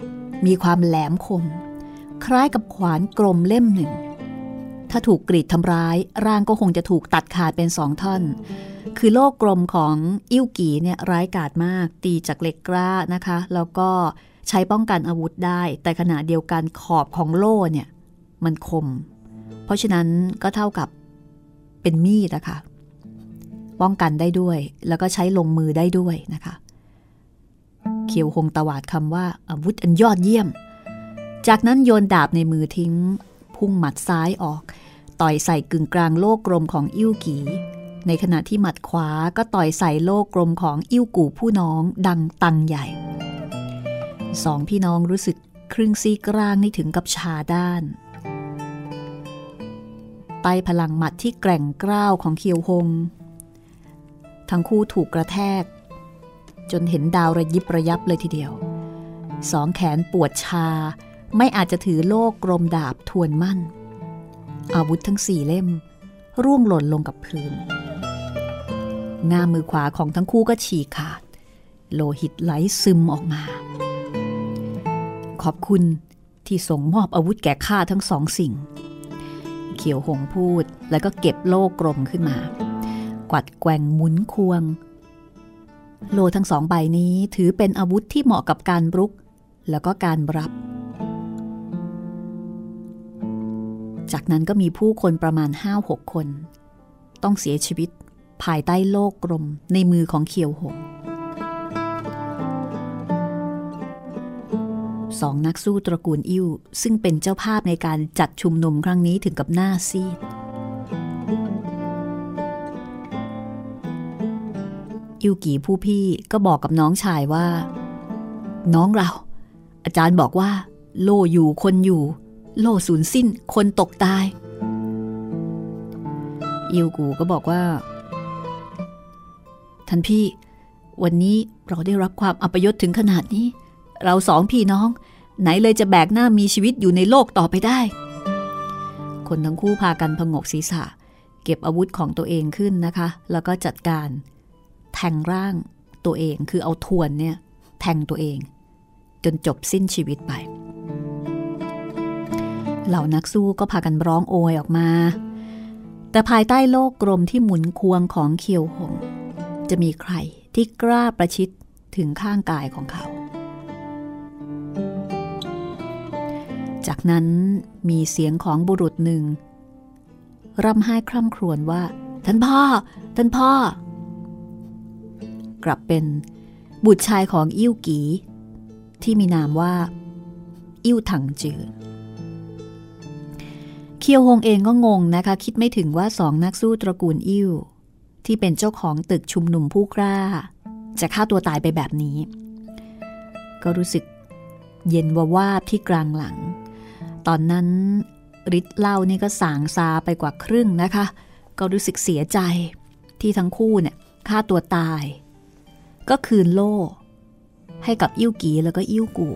มีความแหลมคม คล้ายกับขวานกลมเล่มหนึ่ง ถ้าถูกกรีดทำร้าย ร่างก็คงจะถูกตัดขาดเป็นสองท่อน คือโลกกลมของอิ่วกีเนี่ยร้ายกาจมาก ตีจากเหล็กกล้านะคะ แล้วก็ ใช้ป้องกันอาวุธได้ แต่ขณะเดียวกันขอบของโล่เนี่ยมันคม เพราะฉะนั้นก็เท่ากับเป็นมีดนะคะป้องกันได้ด้วย แล้วก็ใช้ลงมือได้ด้วยนะคะ เขียวหงตวาดคำว่าอาวุธอันยอดเยี่ยม จากนั้นโยนดาบในมือทิ้ง พุ่งหมัดซ้ายออก ต่อยใส่กึ่งกลางโลกกลมของอิ่วกี ในขณะที่หมัดขวาก็ต่อยใส่โลกกลมของอิ่วกูผู้น้องดังตังใหญ่ สองพี่น้องรู้สึกครึ่งซีกร่างนี่ถึงกับชาด้าน ใต้พลังหมัดที่แกร่งกล้าวของเคียวหง ทั้งคู่ถูกกระแทก จนเห็นดาวระยิบระยับเลยทีเดียว สองแขนปวดชา ไม่อาจจะถือโลกกลมดาบทวนมั่น อาวุธทั้งสี่เล่ม ร่วงหล่นลงกับพื้นงามือขวาของทั้งคู่ก็ฉีกขาด โลหิตไหลซึมออกมา ขอบคุณที่ส่งมอบอาวุธแก่ข้าทั้งสองสิ่ง เขียวหงพูดแล้วก็เก็บโลกกลมขึ้นมา กวัดแกว่งหมุนควง โลทั้งสองใบนี้ถือเป็นอาวุธที่เหมาะกับการรุก แล้วก็การรับ จากนั้นก็มีผู้คนประมาณห้าหกคน ต้องเสียชีวิตภายใต้โลกกลมในมือของเคียวหง สองนักสู้ตระกูลอิ่วซึ่งเป็นเจ้าภาพในการจัดชุมนุมครั้งนี้ถึงกับหน้าซีด อิวกีผู้พี่ก็บอกกับน้องชายว่า น้องเรา อาจารย์บอกว่า โลอยู่คนอยู่ โลสูญสิ้น คนตกตาย อิวกูก็บอกว่า ท่านพี่ วันนี้เราได้รับความอัปยศถึงขนาดนี้ เราสองพี่น้อง ไหนเลยจะแบกหน้ามีชีวิตอยู่ในโลกต่อไปได้ คนทั้งคู่พากันพงกศีรษะ เก็บอาวุธของตัวเองขึ้นนะคะ แล้วก็จัดการแทงร่างตัวเองคือเอาทวนเนี่ยแทงตัวเอง จนจบสิ้นชีวิตไป เหล่านักสู้ก็พากันร้องโอยออกมา แต่ภายใต้โลกกลมที่หมุนควงของเคียวหง จะมีใครที่กล้าประชิดถึงข้างกายของเขา จากนั้นมีเสียงของบุรุษหนึ่ง ร่ำไห้คร่ำครวญว่า ท่านพ่อ ท่านพ่อ กลับเป็นบุตรชายของอิ่วกี ที่มีนามว่า อิ่วถังจือเคียวฮงเองก็งงนะคะ คิดไม่ถึงว่าสองนักสู้ตระกูลอิ่วที่เป็นเจ้าของตึกชุมนุมผู้กล้า จะฆ่าตัวตายไปแบบนี้ ก็รู้สึกเย็นวาวาบที่กลางหลัง ตอนนั้นริดเล่านี่ก็สางซาไปกว่าครึ่งนะคะ ก็รู้สึกเสียใจที่ทั้งคู่เนี่ยฆ่าตัวตาย ก็คืนโล่ ให้กับอิ่วกีแล้วก็อิ่วกู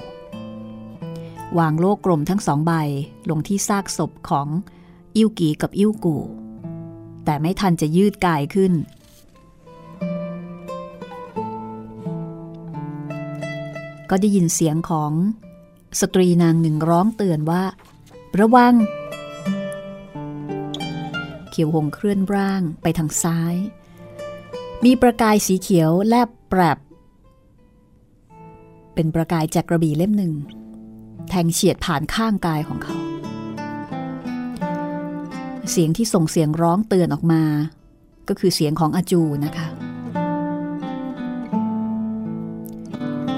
วางโลกกลมทั้งสองใบลงที่ซากศพของอิ้วกีกับอิ้วกู แต่ไม่ทันจะยืดกายขึ้น ก็ได้ยินเสียงของ สตรีนางหนึ่งร้องเตือนว่า ระวัง เขียวหงเคลื่อนร่างไปทางซ้าย มีประกายสีเขียวแลบแปรบเป็นประกายจากกระบี่เล่มหนึ่ง แทงเฉียดผ่านข้างกายของเขา เสียงที่ส่งเสียงร้องเตือนออกมา ก็คือเสียงของอาจูนะคะ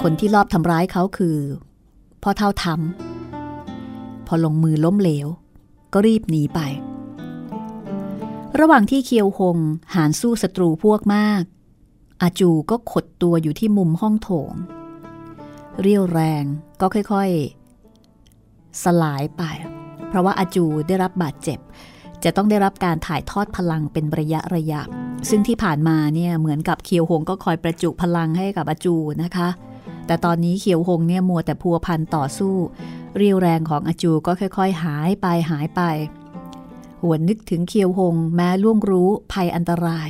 คนที่ลอบทำร้ายเขาคือ พ่อเท่าทำพอลงมือล้มเหลว ก็รีบหนีไป ระหว่างที่เคียวหงหารสู้ศัตรูพวกมาก อาจูก็ขดตัวอยู่ที่มุมห้องโถง เรียวแรงก็ค่อยๆ สลายไป เพราะว่าอาจูได้รับบาดเจ็บ จะต้องได้รับการถ่ายทอดพลังเป็นระยะระยะซึ่งที่ผ่านมาเนี่ยเหมือนกับเคียวหงก็คอยประจุพลังให้กับอาจูนะคะ แต่ตอนนี้เคียวหงเนี่ยมัวแต่พัวพันต่อสู้ เรียวแรงของอาจูก็ค่อย ๆ หายไปหายไป หวนนึกถึงเคียวหงแม้ล่วงรู้ภัยอันตราย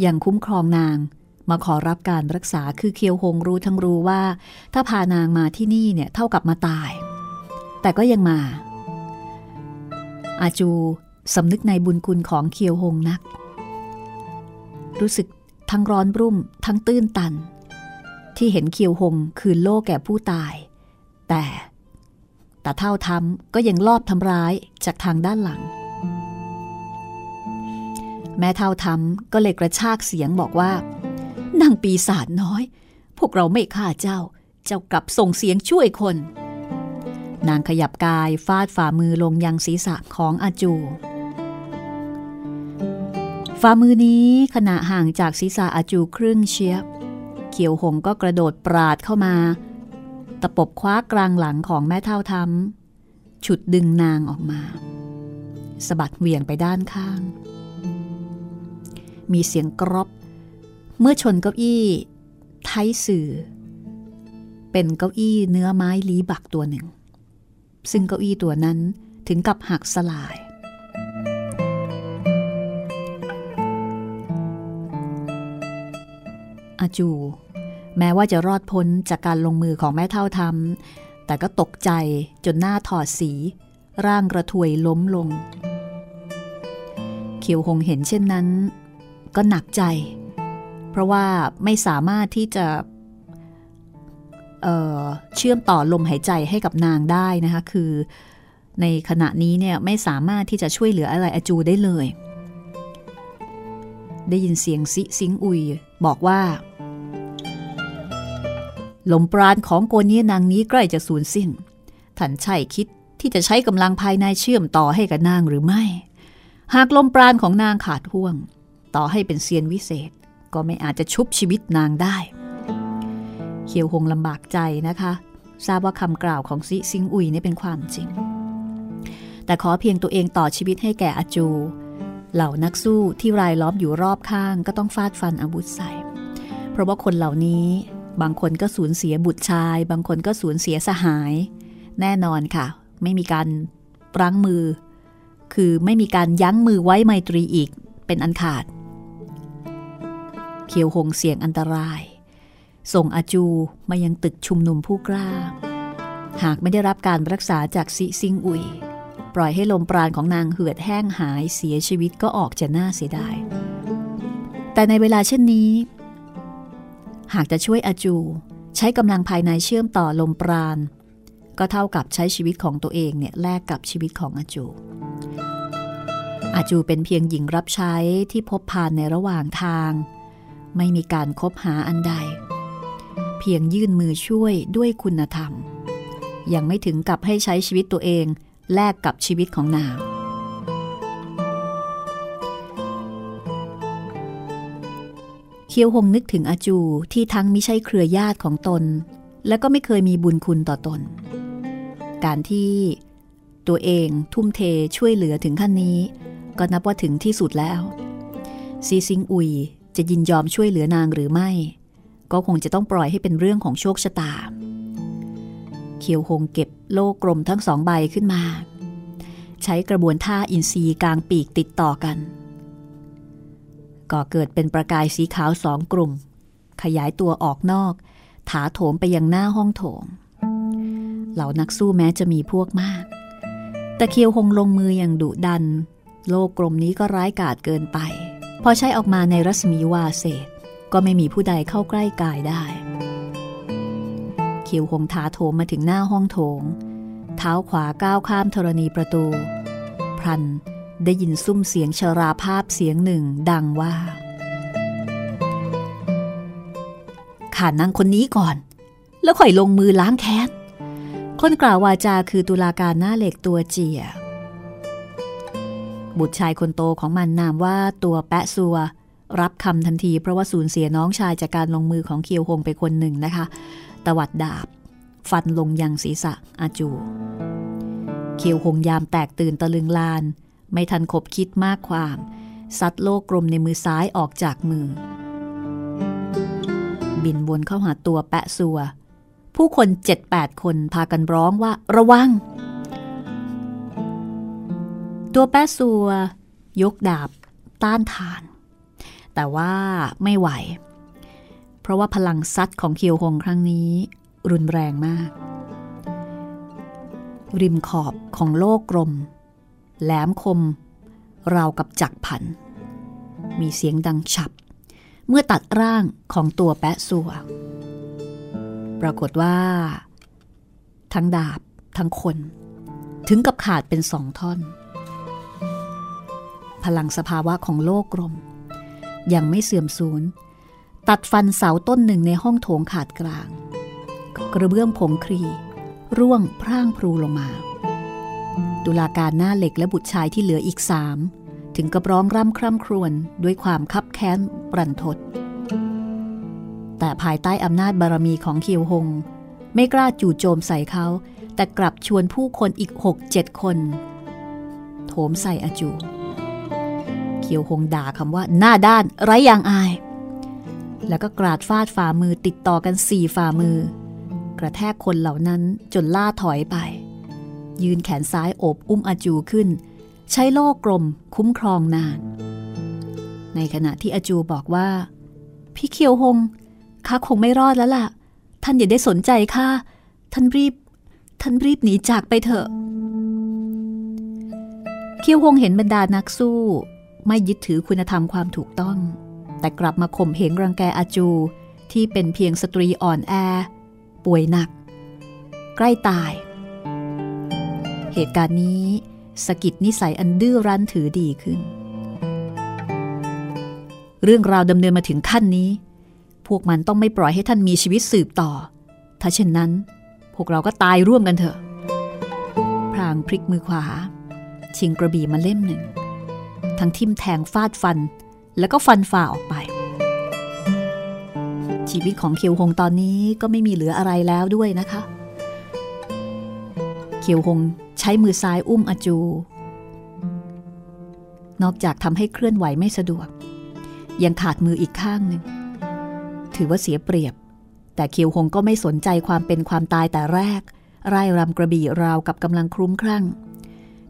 อย่างคุ้มครองนางมาขอรับการรักษาคือเคียวหงรู้ทั้งรู้ว่า ถ้าพานางมาที่นี่เนี่ยเท่ากับมาตาย แต่ก็ยังมา อาจูสำนึกในบุญคุณของเคียวหงนัก รู้สึกทั้งร้อนรุ่ม ทั้งตื้นตัน ที่เห็นเคียวหงคืนโล่แก่ผู้ตาย แต่แต่เท่าทำก็ยังลอบทำร้ายจากทางด้านหลัง แม่เท่าทำก็เลยกระชากเสียงบอกว่านางปีศาจน้อย พวกเราไม่ฆ่าเจ้า เจ้ากลับส่งเสียงช่วยคน นางขยับกายฟาดฝ่ามือลงยังศีรษะของอาจู ฝ่ามือนี้ขณะห่างจากศีรษะอาจูครึ่งเชียบ เขียวหงก็กระโดดปราดเข้ามา ตะปบคว้ากลางหลังของแม่เท่าทำฉุดดึงนางออกมาสะบัดเหวี่ยงไปด้านข้าง มีเสียงกรอบ เมื่อชนเก้าอี้ไทยสื่อ เป็นเก้าอี้เนื้อไม้ลีบักตัวหนึ่ง ซึ่งเก้าอี้ตัวนั้นถึงกับหักสลาย อาจู แม้ว่าจะรอดพ้นจากการลงมือของแม่เท่าทำแต่ก็ตกใจจนหน้าถอดสี ร่างกระถวยล้มลง เขียวหงเห็นเช่นนั้น ก็หนักใจ เพราะว่าไม่สามารถที่จะเเชื่อมต่อลมหายใจให้กับนางได้นะคะ คือในขณะนี้เนี่ยไม่สามารถที่จะช่วยเหลืออะไรอาจูได้เลย ได้ยินเสียงซิซิงอุยบอกว่า ลมปราณของโกนียนางนี้ใกล้จะสูญสิ้น ท่านใช่คิดที่จะใช้กำลังภายในเชื่อมต่อให้กับนางหรือไม่ หากลมปราณของนางขาดห่วง ต่อให้เป็นเซียนวิเศษ ก็ไม่อาจจะชุบชีวิตนางได้ เขียวหงลำบากใจนะคะ ทราบว่าคำกล่าวของซิซิงอุยนี่เป็นความจริง แต่ขอเพียงตัวเองต่อชีวิตให้แก่อาจู เหล่านักสู้ที่รายล้อมอยู่รอบข้างก็ต้องฟาดฟันอาวุธใส่ เพราะว่าคนเหล่านี้ บางคนก็สูญเสียบุตรชาย บางคนก็สูญเสียสหาย แน่นอนค่ะ ไม่มีการรั้งมือ คือไม่มีการยั้งมือไว้ไมตรีอีกเป็นอันขาด เขียวหงเสียงอันตราย ส่งอาจูมายังตึกชุมนุมผู้กล้า หากไม่ได้รับการรักษาจากซิซิงอุย ปล่อยให้ลมปราณของนางเหือดแห้งหายเสียชีวิตก็ออกจะน่าเสียดาย แต่ในเวลาเช่นนี้ หากจะช่วยอาจู ใช้กำลังภายในเชื่อมต่อลมปราณ ก็เท่ากับใช้ชีวิตของตัวเองเนี่ยแลกกับชีวิตของอาจู อาจูเป็นเพียงหญิงรับใช้ที่พบผ่านในระหว่างทาง ไม่มีการคบหาอันใด เพียงยื่นมือช่วยด้วยคุณธรรม ยังไม่ถึงกับให้ใช้ชีวิตตัวเองแลกกับชีวิตของนาง เคียวหงนึกถึงอาจูที่ทั้งไม่ใช่เครือญาติของตน และก็ไม่เคยมีบุญคุณต่อตน การที่ตัวเองทุ่มเทช่วยเหลือถึงขั้นนี้ ก็นับว่าถึงที่สุดแล้ว ซีซิงอุยจะยินยอมช่วยเหลือนางหรือไม่ ก็คงจะต้องปล่อยให้เป็นเรื่องของโชคชะตา เคียวหงเก็บโล่กลมทั้งสองใบขึ้นมา ใช้กระบวนท่าอินทรีย์กลางปีกติดต่อกัน ก็เกิดเป็นประกายสีขาวสองกลุ่ม ขยายตัวออกนอก ถาโถมไปยังหน้าห้องโถง เหล่านักสู้แม้จะมีพวกมาก แต่เคียวหงลงมืออย่างดุดัน โลกกลมนี้ก็ร้ายกาจเกินไป พอใช้ออกมาในรัศมีวาเศษ ก็ไม่มีผู้ใดเข้าใกล้กายได้ เคียวหงถาโถมมาถึงหน้าห้องโถง เท้าขวาก้าวข้ามธรณีประตู พรัน ได้ยินซุ้มเสียงชราภาพเสียงหนึ่งดังว่าข่านั่งคนนี้ก่อน แล้วค่อยลงมือล้างแค้น คนกล่าววาจาคือตุลาการหน้าเหล็กตัวเจีย บุตรชายคนโตของมันนามว่าตัวแปะซัว รับคำทันทีเพราะว่าสูญเสียน้องชายจากการลงมือของเคียวหงไปคนหนึ่งนะคะ ตวัดดาบ ฟันลงยังศีรษะอาจู เคียวหงยามแตกตื่นตะลึงลาน ไม่ทันคบคิดมากความซัดโลกกลมในมือซ้ายออกจากมือ บินวนเข้าหาตัวแปะซัว ผู้คนเจ็ดแปดคนพากันร้องว่าระวัง ตัวแปะซัว ยกดาบ ต้านทาน แต่ว่าไม่ไหว เพราะว่าพลังซัดของเคียวหงครั้งนี้ รุนแรงมาก ริมขอบของโลกกลม แหลมคม ราวกับจักรพัน มีเสียงดังฉับ เมื่อตัดร่างของตัวแปะสัว ปรากฏว่า ทั้งดาบทั้งคน ถึงกับขาดเป็นสองท่อน พลังสภาวะของโลกกลม ยังไม่เสื่อมสูญ ตัดฟันเสาต้นหนึ่งในห้องโถงขาดกลาง กระเบื้องผงครี ร่วงพร่างพรูลงมา ตุลาการหน้าเหล็กและบุตรชายที่เหลืออีกสามถึงกับร้องร่ำคร่ำครวญด้วยความคับแค้นปรันทด แต่ภายใต้อำนาจบารมีของเคียวหง ไม่กล้าจู่โจมใส่เขา แต่กลับชวนผู้คนอีกหกเจ็ดคน โถมใส่อาจู เคียวหงด่าคำว่าหน้าด้านไร้ยางอาย แล้วก็กราดฟาดฝ่ามือติดต่อกันสี่ฝ่ามือ กระแทกคนเหล่านั้นจนล่าถอยไป ยืนแขนซ้ายโอบอุ้มอาจูขึ้น ใช้โล่กลมคุ้มครองนาน ในขณะที่อาจูบอกว่า พี่เคียวหงข้าคงไม่รอดแล้วล่ะ ท่านอย่าได้สนใจข้าท่านรีบ ท่านรีบหนีจากไปเถอะ เคียวหงเห็นบรรดานักสู้ ไม่ยึดถือคุณธรรมความถูกต้อง แต่กลับมาข่มเหงรังแกอาจูที่เป็นเพียงสตรีอ่อนแอ ป่วยหนัก ใกล้ตาย เหตุการณ์นี้สกิดนิสัยอันดื้อรั้นถือดีขึ้น เรื่องราวดำเนินมาถึงขั้นนี้ พวกมันต้องไม่ปล่อยให้ท่านมีชีวิตสืบต่อ ถ้าเช่นนั้น พวกเราก็ตายร่วมกันเถอะ พรางพลิกมือขวา ชิงกระบี่มาเล่มหนึ่ง ทั้งทิ่มแทงฟาดฟัน แล้วก็ฟันฝ่าออกไป ชีวิตของเคียวหงตอนนี้ก็ไม่มีเหลืออะไรแล้วด้วยนะคะ เคียวหง ช้มือซ้ายอุ้มอจู นอกจากทำให้เคลื่อนไหวไม่สะดวก ยังขาดมืออีกข้างหนึ่ง ถือว่าเสียเปรียบ แต่เคียวหงก็ไม่สนใจความเป็นความตายแต่แรกไร่รำกระบี่ราวกับกำลังคลุ้มคลั่ง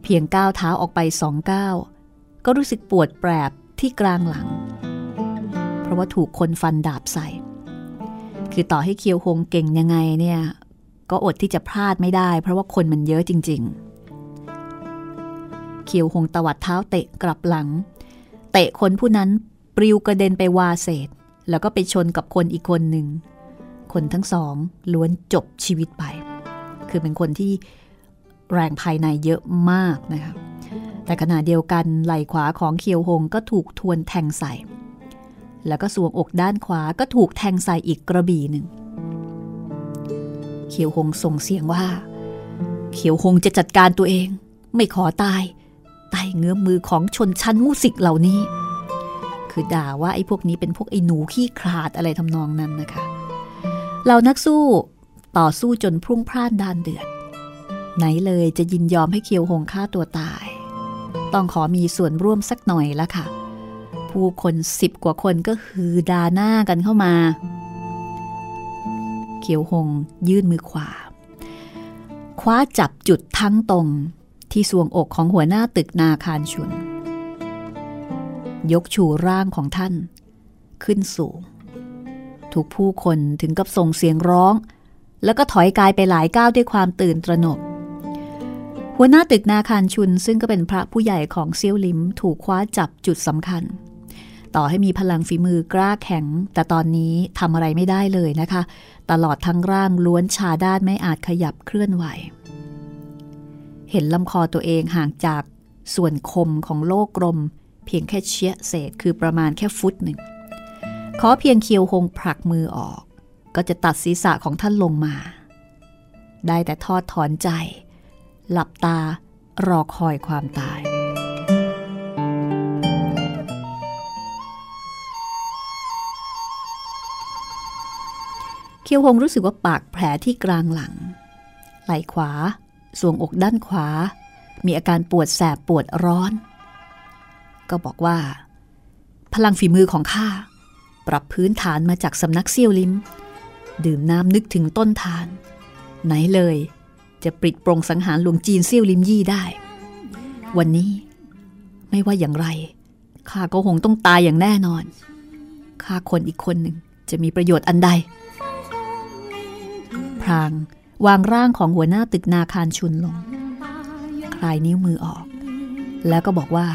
เพียงก้าวเท้าออกไปสองก้าวก็รู้สึกปวดแปรบที่กลางหลัง เพราะว่าถูกคนฟันดาบใส่ คือต่อให้เคียวหงเก่งยังไงเนี่ย ก็อดที่จะพลาดไม่ได้ เพราะว่าคนมันเยอะจริง ๆเคียวหงตวัดเท้าเตะกลับหลัง เตะคนผู้นั้นปลิวกระเด็นไปวาเศษ แล้วก็ไปชนกับคนอีกคนหนึ่ง คนทั้งสองล้วนจบชีวิตไป คือเป็นคนที่แรงภายในเยอะมากนะคะแต่ขณะเดียวกันไหล่ขวาของเคียวหงก็ถูกทวนแทงใส่ แล้วก็สวงอกด้านขวาก็ถูกแทงใส่อีกกระบี่หนึ่ง ขียวหงส่งเสียงว่า เขียวหงจะจัดการตัวเอง ไม่ขอตายตายเงื้อมมือของชนชั้นมูสิกเหล่านี้ คือด่าว่าไอ้พวกนี้เป็นพวกไอ้หนูขี้ขลาดอะไรทำนองนั้นนะคะเหล่านักสู้ต่อสู้จนพรุ่งพล่านดานเดือด ไหนเลยจะยินยอมให้เคียวหงฆ่าตัวตาย ต้องขอมีส่วนร่วมสักหน่อยละค่ะ ผู้คนสิบกว่าคนก็ฮือดาหน้ากันเข้ามา เขียวหง ยื่นมือขวา คว้าจับจุดทั้งตรงที่สวงอกของหัวหน้าตึกนาคารชุน ยกชูร่างของท่าน ขึ้นสูง ทุกผู้คนถึงกับส่งเสียงร้อง แล้วก็ถอยกายไปหลายก้าวด้วยความตื่นตระหนก หัวหน้าตึกนาคารชุนซึ่งก็เป็นพระผู้ใหญ่ของเซี่ยวลิมถูกคว้าจับจุดสำคัญ ต่อให้มีพลังฝีมือกล้าแข็ง แต่ตอนนี้ทำอะไรไม่ได้เลยนะคะ ตลอดทั้งร่างล้วนชาด้านไม่อาจขยับเคลื่อนไหว เห็นลำคอตัวเองห่างจากส่วนคมของโลกกลม เพียงแค่เชี่ยเศษคือประมาณแค่ฟุตหนึ่ง ขอเพียงเคียวหงผลักมือออก ก็จะตัดศีรษะของท่านลงมา ได้แต่ทอดถอนใจ หลับตารอคอยความตาย เคียวหงรู้สึกว่าปากแผลที่กลางหลัง ไหล่ขวา สวงอกด้านขวา มีอาการปวดแสบปวดร้อน ก็บอกว่า พลังฝีมือของข้า ปรับพื้นฐานมาจากสำนักเซี่ยวลิมดื่มน้ำนึกถึงต้นทาน ไหนเลย จะปริดปรงสังหารหลวงจีนเซี่ยวลิมยี่ได้ วันนี้ ไม่ว่าอย่างไรข้าก็คงต้องตายอย่างแน่นอนข้าคนอีกคนหนึ่งจะมีประโยชน์อันใด พราง วางร่างของหัวหน้าตึกนาคารชุนลง คลายนิ้วมือออก แล้วก็บอกว่า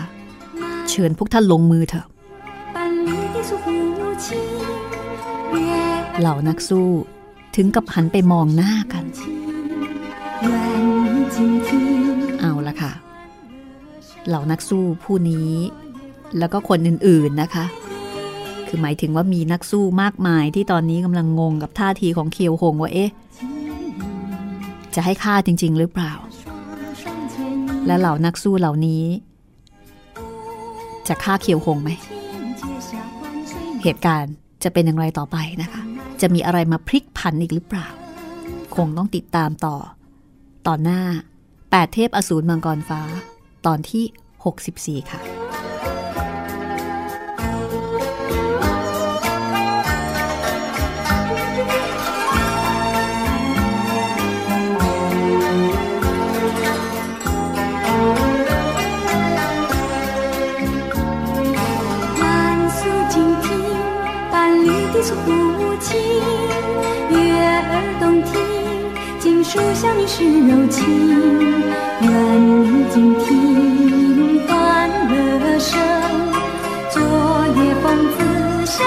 เชิญพวกท่านลงมือเถอะ เหล่านักสู้ถึงกับหันไปมองหน้ากัน เอาละค่ะ เหล่านักสู้ผู้นี้ แล้วก็คนอื่น ๆนะคะคือหมายถึงว่ามีนักสู้มากมายที่ตอนนี้กำลังงงกับท่าทีของเคียวหงว่าเอ๊ะ จะให้ฆ่าจริง ๆ หรือเปล่า และเหล่านักสู้เหล่านี้ จะฆ่าเคียวหงไหม เหตุการณ์จะเป็นอย่างไรต่อไปนะคะ จะมีอะไรมาพลิกผันอีกหรือเปล่า คงต้องติดตามต่อ ตอนหน้า 8 เทพอสูรมังกรฟ้า ตอนที่ 64 ค่ะ 尽数想你是柔情。愿你静听欢乐声，昨夜风子相